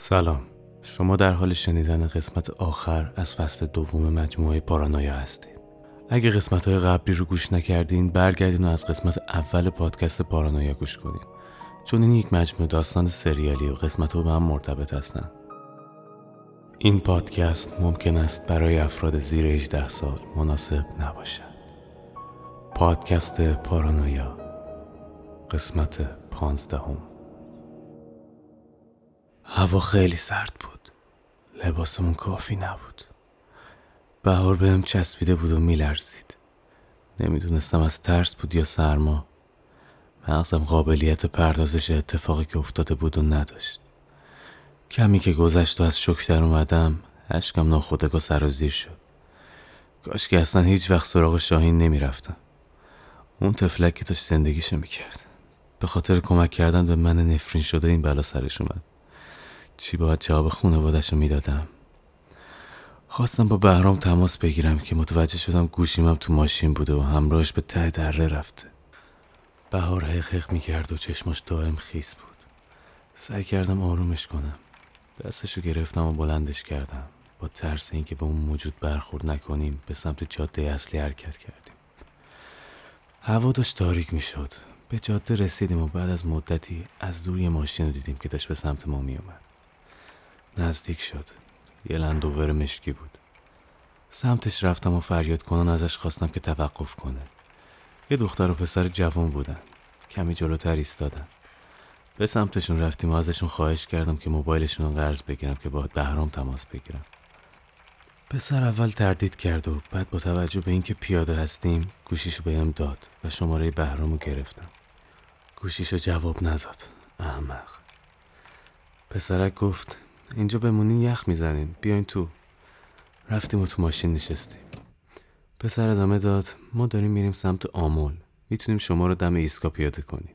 سلام. شما در حال شنیدن قسمت آخر از فصل دوم مجموعه پارانویا هستید. اگه قسمت های قبلی رو گوش نکردین برگردین و از قسمت اول پادکست پارانویا گوش کنین. چون این یک مجموعه داستان سریالی و قسمت ها به هم مرتبط هستن. این پادکست ممکن است برای افراد زیر 18 سال مناسب نباشد. پادکست پارانویا قسمت پانزدهم. هوا خیلی سرد بود. لباسمون کافی نبود. بهار بهم چسبیده بود و میلرزید. نمی‌دونستم از ترس بود یا سرما. مغزم قابلیت پردازش اتفاقی که افتاده بود و نداشت. کمی که گذشت و از شک در اومدم اشکم ناخودگاه سرازیر شد. کاش که اصلا هیچ وقت سراغ شاهین نمی‌رفتم. اون تفلکی داشت زندگیشو می‌کرد. به خاطر کمک کردن به من نفرین شده این بلا سرش اومد. چی باید جواب خانوادش رو می‌دادم؟ خواستم با بهرام تماس بگیرم که متوجه شدم گوشیمم تو ماشین بوده و همراهش به ته دره رفته. بهار حقیق می‌کرد و چشماش دائم خیس بود. سعی کردم آرومش کنم. دستشو گرفتم و بلندش کردم. با ترس اینکه به اون موجود برخورد نکنیم به سمت جاده اصلی حرکت کردیم. هوا داشت تاریک می‌شد. به جاده رسیدیم و بعد از مدتی از دور یه ماشین رو دیدیم که داشت به سمت ما میومد نزدیک شد. یه لندوور مشکی بود. سمتش رفتم و فریاد کنان ازش خواستم که توقف کنه. یه دختر و پسر جوان بودن. کمی جلوتر ایستادن. به سمتشون رفتیم و ازشون خواهش کردم که موبایلشون رو قرض بگیرم که با بهرام تماس بگیرم. پسر اول تردید کرد و بعد با توجه به اینکه پیاده هستیم گوشیشو بهم داد و شماره بهرامو گرفتم. گوشیشو جواب نداد. احمق. پسرک گفت اینجا بمونین یخ می‌زنین. بیاین تو. رفتیم و تو ماشین نشستیم. پسر ادامه داد ما داریم میریم سمت آمول. می‌تونیم شما رو دم ایسکا پیاده کنیم.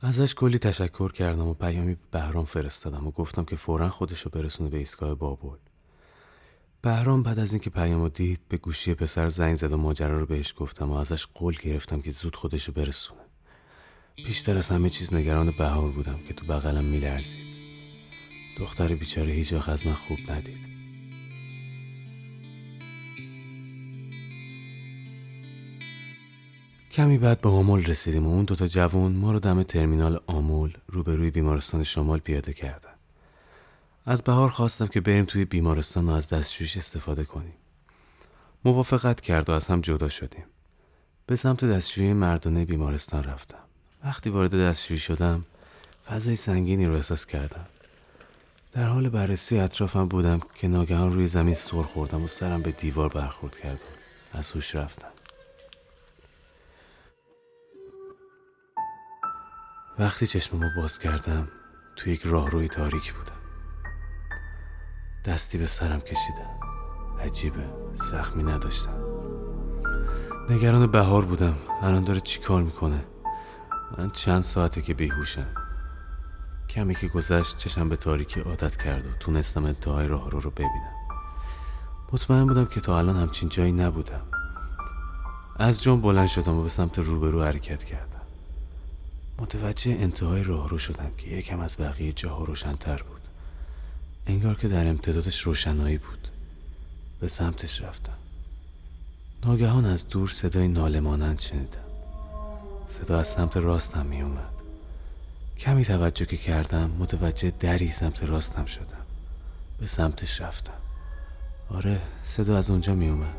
ازش کلی تشکر کردم و پیامی به بهرام فرستادم و گفتم که فورا خودشو برسونه به ایستگاه بابل. بهرام بعد از اینکه پیامو دید به گوشی پسر زنگ زد و ماجرا رو بهش گفتم و ازش قول گرفتم که زود خودشو برسونه. بیشتر از همه چیز نگران بهار بودم که تو بغلم میلرزید دختر بیچاره هیچ وقت از من خوب ندید. کمی بعد به آمول رسیدیم و اون دوتا جوان ما رو دم ترمینال آمول روبروی بیمارستان شمال پیاده کردن. از بهار خواستم که بریم توی بیمارستان و از دستشویش استفاده کنیم. موافقت کرد و از هم جدا شدیم. به سمت دستشویی مردانه بیمارستان رفتم. وقتی وارد دستشویی شدم فضای سنگینی رو احساس کردم. در حال بررسی اطرافم بودم که ناگهان روی زمین سر خوردم و سرم به دیوار برخورد کرد از هوش رفتم. وقتی چشممو باز کردم تو یک راهروی تاریک بودم. دستی به سرم کشیدم. عجیبه زخمی نداشتم. نگران بهار بودم. الان داره چی کار می‌کنه؟ من چند ساعته که بیهوشم. کمی که گذشت چشم به تاریکی عادت کرد و تونستم انتهای راه رو رو ببینم. مطمئن بودم که تا الان همچین جایی نبودم. از جون بلند شدم و به سمت روبرو حرکت کردم. متوجه انتهای راه رو شدم که یکم از بقیه جاها روشنتر بود. انگار که در امتدادش روشنایی بود. به سمتش رفتم. ناگهان از دور صدای ناله مانند شنیدم. صدا از سمت راستم می اومد کمی توجه که کردم متوجه دری سمت راستم شدم. به سمتش رفتم. آره صدا از اونجا می اومد.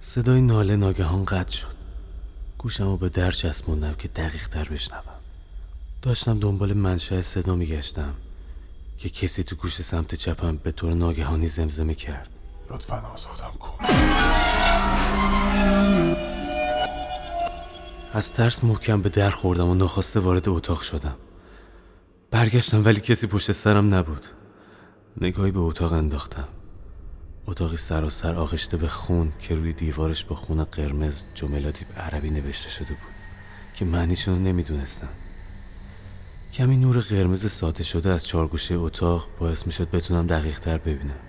صدای ناله ناگهان قطع شد. گوشم رو به در چسبوندم که دقیق تر بشنوم. داشتم دنبال منشأ صدا میگشتم که کسی تو گوش سمت چپم به طور ناگهانی زمزمه کرد. لطفا آزادم کن. از ترس محکم به در خوردم و ناخواسته وارد اتاق شدم. برگشتم ولی کسی پشت سرم نبود. نگاهی به اتاق انداختم. اتاقی سراسر آغشته به خون که روی دیوارش با خون قرمز جملاتی به عربی نوشته شده بود که معنیشون رو نمی‌دونستم. کمی نور قرمز ساته شده از چارگوشه اتاق باعث می شد بتونم دقیق تر ببینم.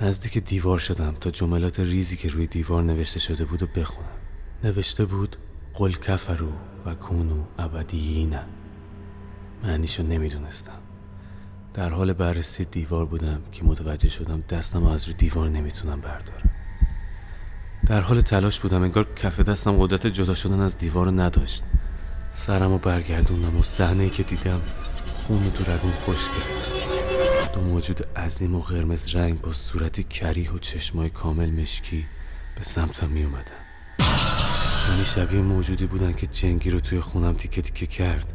نزدیک دیوار شدم تا جملات ریزی که روی دیوار نوشته شده بود و بخونم. نوشته بود قل کفرو و کونو ابدیین. معنیشو نمی‌دونستم. در حال بررسی دیوار بودم که متوجه شدم دستم از رو دیوار نمی‌تونم بردارم. در حال تلاش بودم انگار کف دستم قدرت جدا شدن از دیوار رو نداشت. سرم رو برگردوندم و صحنه که دیدم خون تو رگون خوش کرد دو موجود عظیم و قرمز رنگ با صورتی کریه و چشمای کامل مشکی به سمتم می اومدن یعنی شبیه موجودی بودن که جنگی رو توی خونم تیکه تیکه کرد.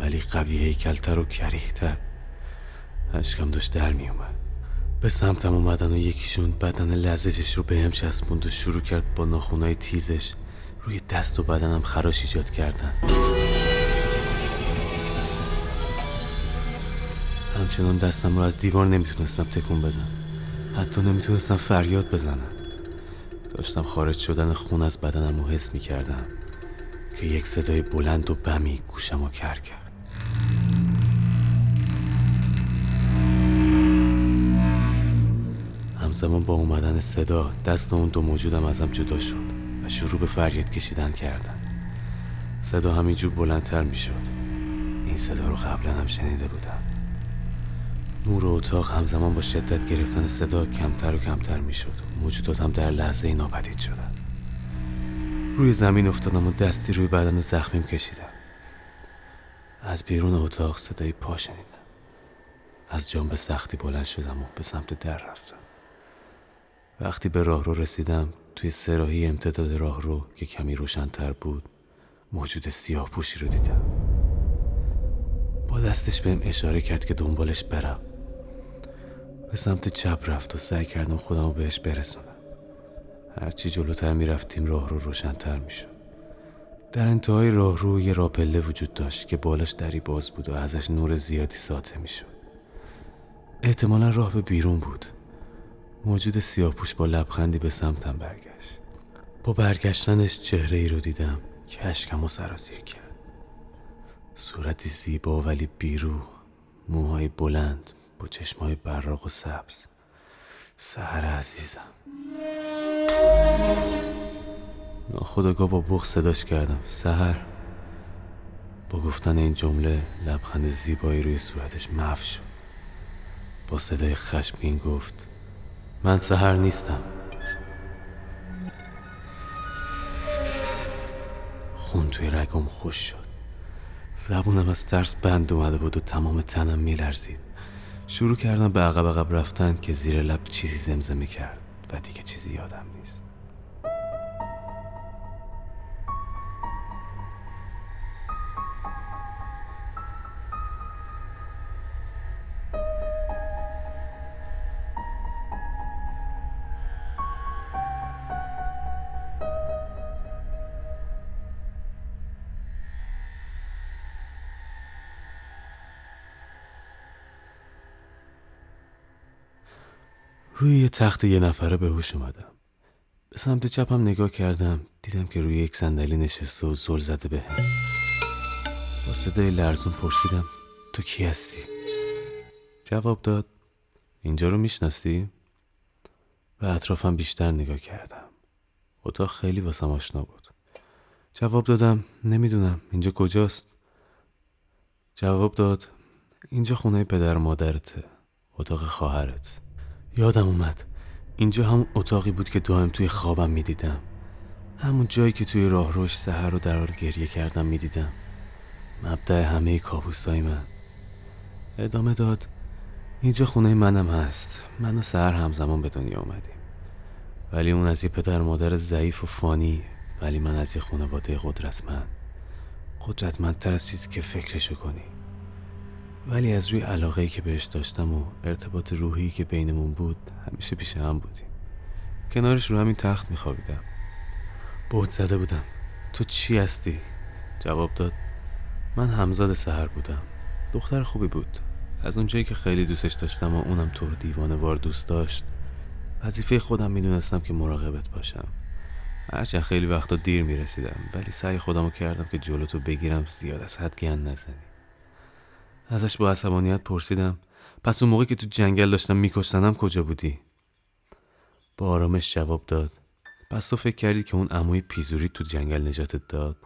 ولی قوی هیکلتر و کریهتر. اشکم داشت در می اومد به سمتم اومدن و یکیشون بدن لزجش رو به هم چسبوند و شروع کرد با ناخونای تیزش روی دست و بدنم خراش ایجاد کردن. همچنان دستم رو از دیوار نمی‌تونستم تکون بدم. حتی نمی‌تونستم فریاد بزنم. داشتم خارج شدن خون از بدنم رو حس می‌کردم که یک صدای بلند و بمی گوشم رو کر کرد. همزمان با اومدن صدا دست اون دو موجودم ازم جدا شد و شروع به فریاد کشیدن کردن. صدا همینجور بلندتر می‌شد. این صدا رو قبلا هم شنیده بودم. نور اتاق همزمان با شدت گرفتن صدا کمتر و کمتر می‌شد. موجوداتم در لحظه ناپدید شدن. روی زمین افتادم و دستی روی بدن زخمیم کشیدم. از بیرون اتاق صدای پا شنیدم. از جام به سختی بلند شدم و به سمت در رفتم. وقتی به راه رو رسیدم توی سراحی امتداد راه رو که کمی روشنتر بود موجود سیاه پوشی رو دیدم. با دستش بهم اشاره کرد که دنبالش برم. به سمت چپ رفت و سعی کردم خودم رو بهش برسونم هرچی جلوتر می‌رفتیم راه رو روشنتر می‌شد. در انتهای راه رو یه راپله وجود داشت که بالاش دری باز بود و ازش نور زیادی ساطع می‌شد. احتمالا راه به بیرون بود. موجود سیاهپوش با لبخندی به سمتم برگشت. با برگشتنش چهره ای رو دیدم که اشکم و سراسیر کرد. صورتی زیبا ولی بیرو موهای بلند با چشمای براق و سبز. سهر عزیزم. ناخداگاه با بخ صداش کردم. سهر با گفتن این جمله لبخند زیبایی روی صورتش محو شد. با صدای خشمگین گفت من سهر نیستم. خون توی رگم خوش شد. زبونم از ترس بند اومده بود و تمام تنم میلرزید. شروع کردم به عقب عقب رفتن که زیر لب چیزی زمزمه کرد و دیگه چیزی یادم نیست. روی یه تخت یه نفره به هوش اومدم به سمت چپم نگاه کردم دیدم که روی یک صندلی نشسته و زل زده به هم با صدای لرزون پرسیدم تو کی هستی؟ جواب داد اینجا رو می‌شناسی؟ به اطرافم بیشتر نگاه کردم اتاق خیلی واسم آشنا بود جواب دادم نمی‌دونم اینجا کجاست؟ جواب داد اینجا خونه پدر مادرته اتاق خواهرت یادم اومد. اینجا همون اتاقی بود که دائم توی خوابم می‌دیدم. همون جایی که توی راه روش سهر رو در حال گریه کردم می‌دیدم. مبدع همه کابوسای من. ادامه داد اینجا خونه منم هست. من و سهر همزمان به دنیا اومدیم. ولی اون از یه پدر مادر ضعیف و فانی ولی من از یه خانواده قدرتمند. قدرتمندتر از چیزی که فکرشو کنی. ولی از روی علاقه که بهش داشتم و ارتباط روحی که بینمون بود همیشه پیش هم بودیم. کنارش رو همین تخت میخوابیدم. بود زده بودم. تو چی هستی؟ جواب داد. من همزاد سهر بودم. دختر خوبی بود. از اونجایی که خیلی دوستش داشتم و اونم تو رو دیوانه وار دوست داشت وظیفه خودم می‌دونستم که مراقبت باشم. هرچند خیلی وقتا دیر می‌رسیدم ولی سعی خودمو کردم که جلوتو بگیرم زیاد از حد گند نزنی. ازش با عصبانیت پرسیدم پس اون موقع که تو جنگل داشتم میکشتنم کجا بودی؟ با آرامش جواب داد پس تو فکر کردی که اون عموی پیزوری تو جنگل نجاتت داد؟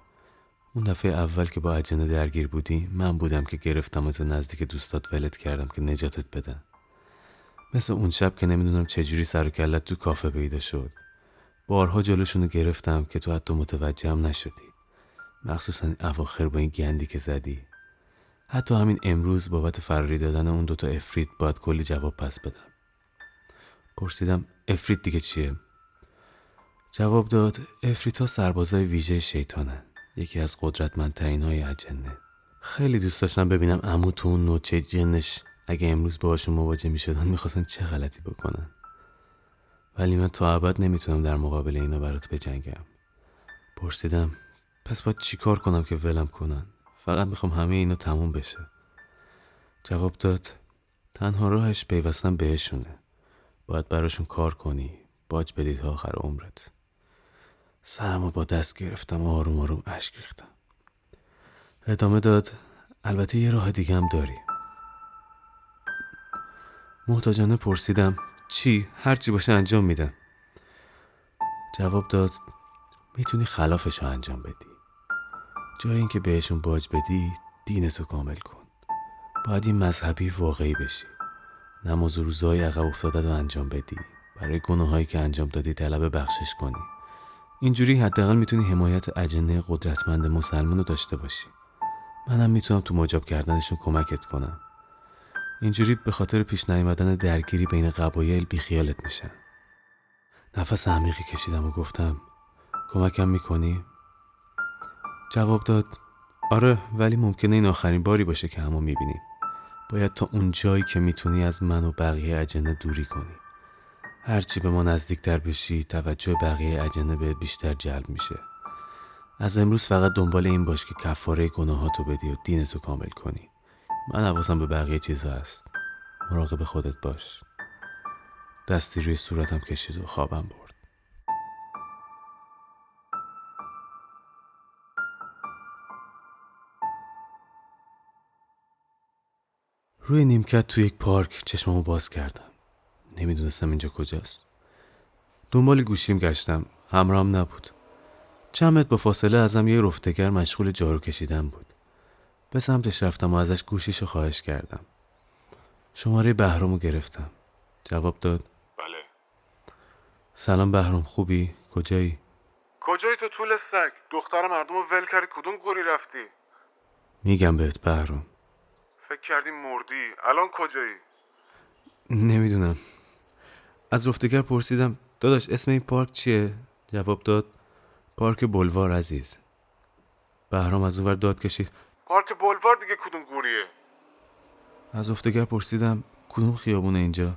اون دفعه اول که با اجنه درگیر بودی من بودم که گرفتم تو نزدیک دوستات ولت کردم که نجاتت بدن مثل اون شب که نمی‌دونم چجوری سر و کلت تو کافه پیدا شد بارها جلوشونو گرفتم که تو حتی متوجهم نشدی مخصوصا اواخر با این گندی که زدی حتی همین امروز بابت فراری دادن اون دوتا افرید باید کلی جواب پس بدم. پرسیدم افرید دیگه چیه؟ جواب داد افریت ها سربازای ویژه شیطانن. یکی از قدرتمندترین های اجنه. خیلی دوست داشتم ببینم امو تو اون نوچه جنش اگه امروز باهاشون مواجه می شدن می‌خواستن چه غلطی بکنن. ولی من تا ابد نمی‌تونم در مقابل اینا برات بجنگم. پرسیدم پس باید چیکار کنم که ولم کنن؟ فقط می‌خوام همه اینا تموم بشه. جواب داد تنها راهش پیوستن بهشونه. باید براشون کار کنی. باج بدی تا آخر عمرت. سرمو با دست گرفتم و آروم آروم اشک ریختم. ادامه داد البته یه راه دیگه هم داری. محتاجانه پرسیدم چی؟ هرچی باشه انجام میدم. جواب داد می‌تونی خلافش رو انجام بدی. جای اینکه بهشون باج بدی دینتو کامل کن. باید این مذهبی واقعی بشی. نماز و روزهای عقب افتاده رو انجام بدی. برای گناهایی که انجام دادی طلب بخشش کنی. اینجوری حداقل می‌تونی حمایت اجنه قدرتمند مسلمان رو داشته باشی. منم می‌تونم تو مجاب کردنشون کمکت کنم. اینجوری به خاطر پیش نیامدن درگیری بین قبایل بیخیالت میشن. نفس عمیقی کشیدم و گفتم کمکم می‌کنی؟ جواب داد آره ولی ممکنه این آخرین باری باشه که همو می‌بینیم. باید تا اون جایی که می‌تونی از من و بقیه اجنه دوری کنی. هرچی به ما نزدیکتر بشی توجه بقیه اجنه به بیشتر جلب میشه. از امروز فقط دنبال این باش که کفاره گناهاتو بدی و دینتو کامل کنی. من حواسم به بقیه چیزا هست. مراقب خودت باش. دستی روی صورتم کشید و خوابم برد. روی نیمکت تو یک پارک چشممو باز کردم. نمی‌دونستم اینجا کجاست. دنبال گوشیم گشتم. همراهم نبود. چند با فاصله ازم یه رفتگر مشغول جارو کشیدن بود. به سمتش رفتم و ازش گوشیشو خواهش کردم. شماره بهرامو گرفتم. جواب داد. بله. سلام بهرام خوبی؟ کجایی؟ کجایی تو طول سگ؟ دختر مردم رو ول کردی؟ کدوم گوری رفتی؟ میگم بهت بهرام. کردی مردی. الان کجایی؟ نمی‌دونم. از رفتگر پرسیدم داداش اسم این پارک چیه؟ جواب داد پارک بلوار عزیز. بهرام از اونور داد کشید. پارک بلوار دیگه کدوم گوریه؟ از رفتگر پرسیدم کدوم خیابونه اینجا؟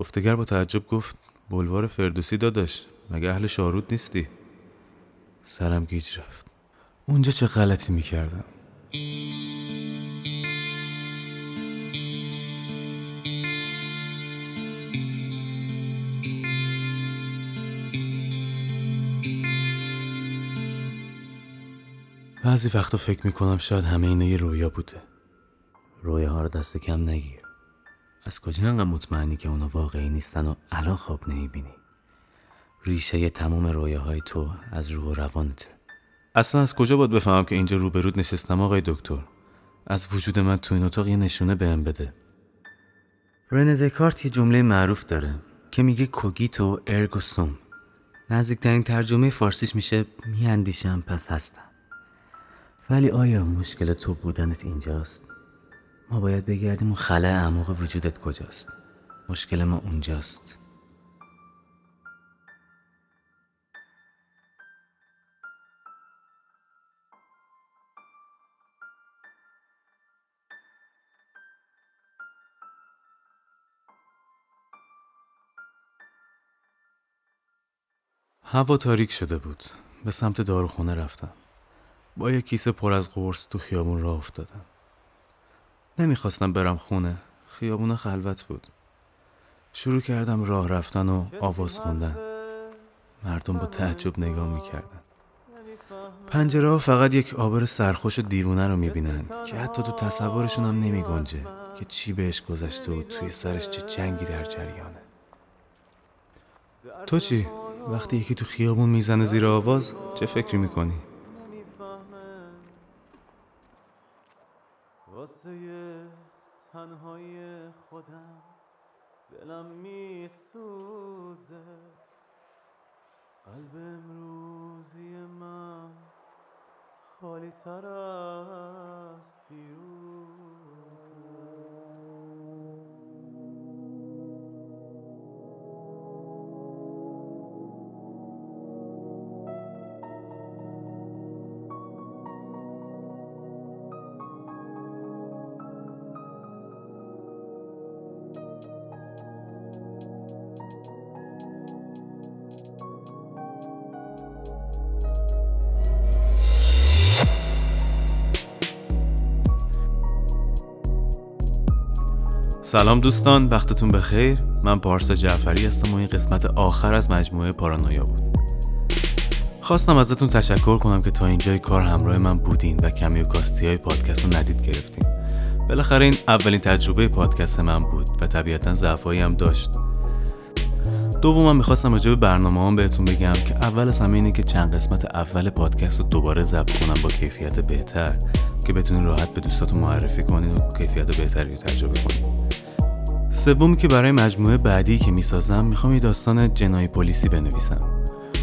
رفتگر با تعجب گفت بلوار فردوسی داداش مگه اهل شارود نیستی؟ سرم گیج رفت. اونجا چه غلطی می‌کردم؟ بعضی وقتا فکر می‌کنم شاید همه اینا یه رویا بوده. رویاها رو دست کم نگیر. از کجا انقدر مطمئنی که اونا واقعی نیستن و الان خواب نمی‌بینی؟ ریشه تموم رویاهای تو از روح و روانته. اصلا از کجا باید بفهمم که اینجا روبرود نشستم آقای دکتر؟ از وجود من تو این اتاق یه نشونه بهم بده. رنه دکارت یه جمله معروف داره که میگه کوگیتو ارگو سوم. نزدیکترین ترجمه فارسیش میشه میاندیشم پس هستم. ولی آیا مشکل تو بودنت اینجاست؟ ما باید بگردیم اون خلع اعماق وجودت کجاست. مشکل ما اونجاست. هوا تاریک شده بود. به سمت داروخونه رفتم. با یه کیسه پر از قرص تو خیابون راه افتادم. نمی‌خواستم برم خونه. خیابون خلوت بود. شروع کردم راه رفتن و آواز خوندن. مردم با تعجب نگاه می‌کردن. پنجره ها فقط یک آبر سرخوش و دیوونه رو می‌بینن که حتی تو تصورشون هم نمی گنجه که چی بهش گذشته و توی سرش چه جنگی در جریانه. تو چی؟ وقتی یکی تو خیابون می‌زنه زیر آواز چه فکری می‌کنی؟ واسه تنهای خودم دلم می سوزه قلب امروزی من خالی تر از سلام دوستان وقتتون بخیر. من پارسا جعفری هستم و این قسمت آخر از مجموعه پارانویا بود. خواستم ازتون تشکر کنم که تا اینجای کار همراه من بودین و کمی و کاستی های پادکست رو ندید گرفتین. بالاخره این اولین تجربه پادکست من بود و طبیعتا ضعفایی هم داشت. دومم می‌خواستم راجع به برنامه هم بهتون بگم که اول از همه اینه که چند قسمت اول پادکست رو دوباره ضبط کنم با کیفیت بهتر که بتونین راحت به دوستاتون معرفی کنین و کیفیت بهتری رو تجربه کنین. سومی که برای مجموعه بعدی که می‌سازم می‌خوام یه داستان جنایی پلیسی بنویسم.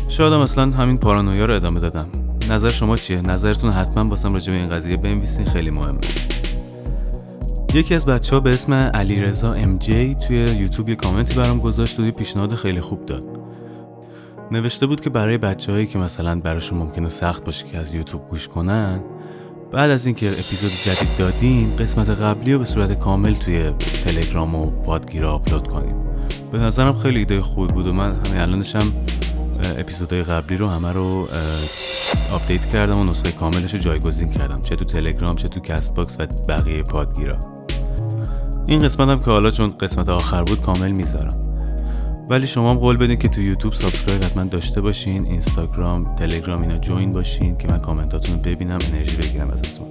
شاید مثلا همین پارانویا رو ادامه دادم. نظر شما چیه؟ نظرتون حتما باسم راجع به این قضیه بنویسین خیلی مهمه. یکی از بچه ها به اسم علیرضا ام جی توی یوتیوب یه کامنتی برام گذاشت و یه پیشنهاد خیلی خوب داد. نوشته بود که برای بچههایی که مثلا براشون ممکنه سخت باشه که از یوتیوب گوش کنن بعد از اینکه اپیزود جدید دادیم قسمت قبلی رو به صورت کامل توی تلگرام و پادگیر آپلود کنیم به نظرم خیلی ایده خوبی بود و من همین الانشم اپیزودهای قبلی رو همه رو آپدیت کردم و نسخه کاملش رو جایگزین کردم. چه تو تلگرام چه تو کست باکس و بقیه پادگیرا. این قسمت هم که حالا چون قسمت آخر بود کامل می‌ذارم. ولی شما هم قول بدین که تو یوتیوب subscribe حتما داشته باشین اینستاگرام تلگرام اینا join باشین که من کامنتاتون رو ببینم انرژی بگیرم ازتون.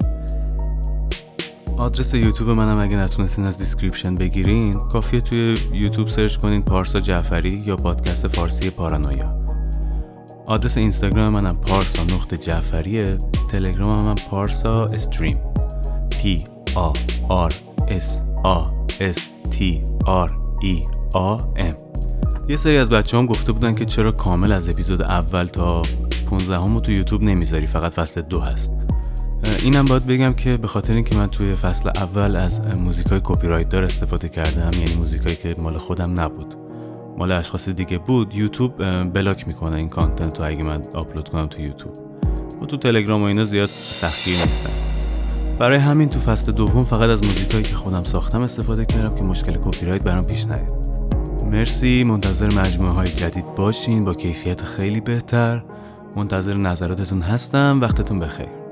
آدرس یوتیوب منم اگه نتونستین از description بگیرین کافیه توی یوتیوب search کنین پارسا جعفری یا پادکست فارسی پارانویا. آدرس اینستاگرام منم پارسا نقطه جعفریه تلگرام من پارسا استریم. P A R S A S T R E A M یه سری از بچه هم گفته بودن که چرا کامل از اپیزود اول تا 15 همو تو یوتیوب نمی‌ذاری فقط فصل دو هست. اینم باید بگم که به خاطر اینکه من توی فصل اول از موزیکای کپی رایت دار استفاده کردم یعنی موزیکایی که مال خودم نبود. مال اشخاص دیگه بود یوتیوب block می‌کنه این content رو اگه من آپلود کنم تو یوتیوب. و تو تلگرام و اینا زیاد سختی نیستن. برای همین تو فصل دوم فقط از موزیکایی که خودم ساختم استفاده کردم که مشکل کپی رایت برام پیش نیاد. مرسی. منتظر مجموعه های جدید باشین. با کیفیت خیلی بهتر. منتظر نظراتتون هستم. وقتتون بخیر.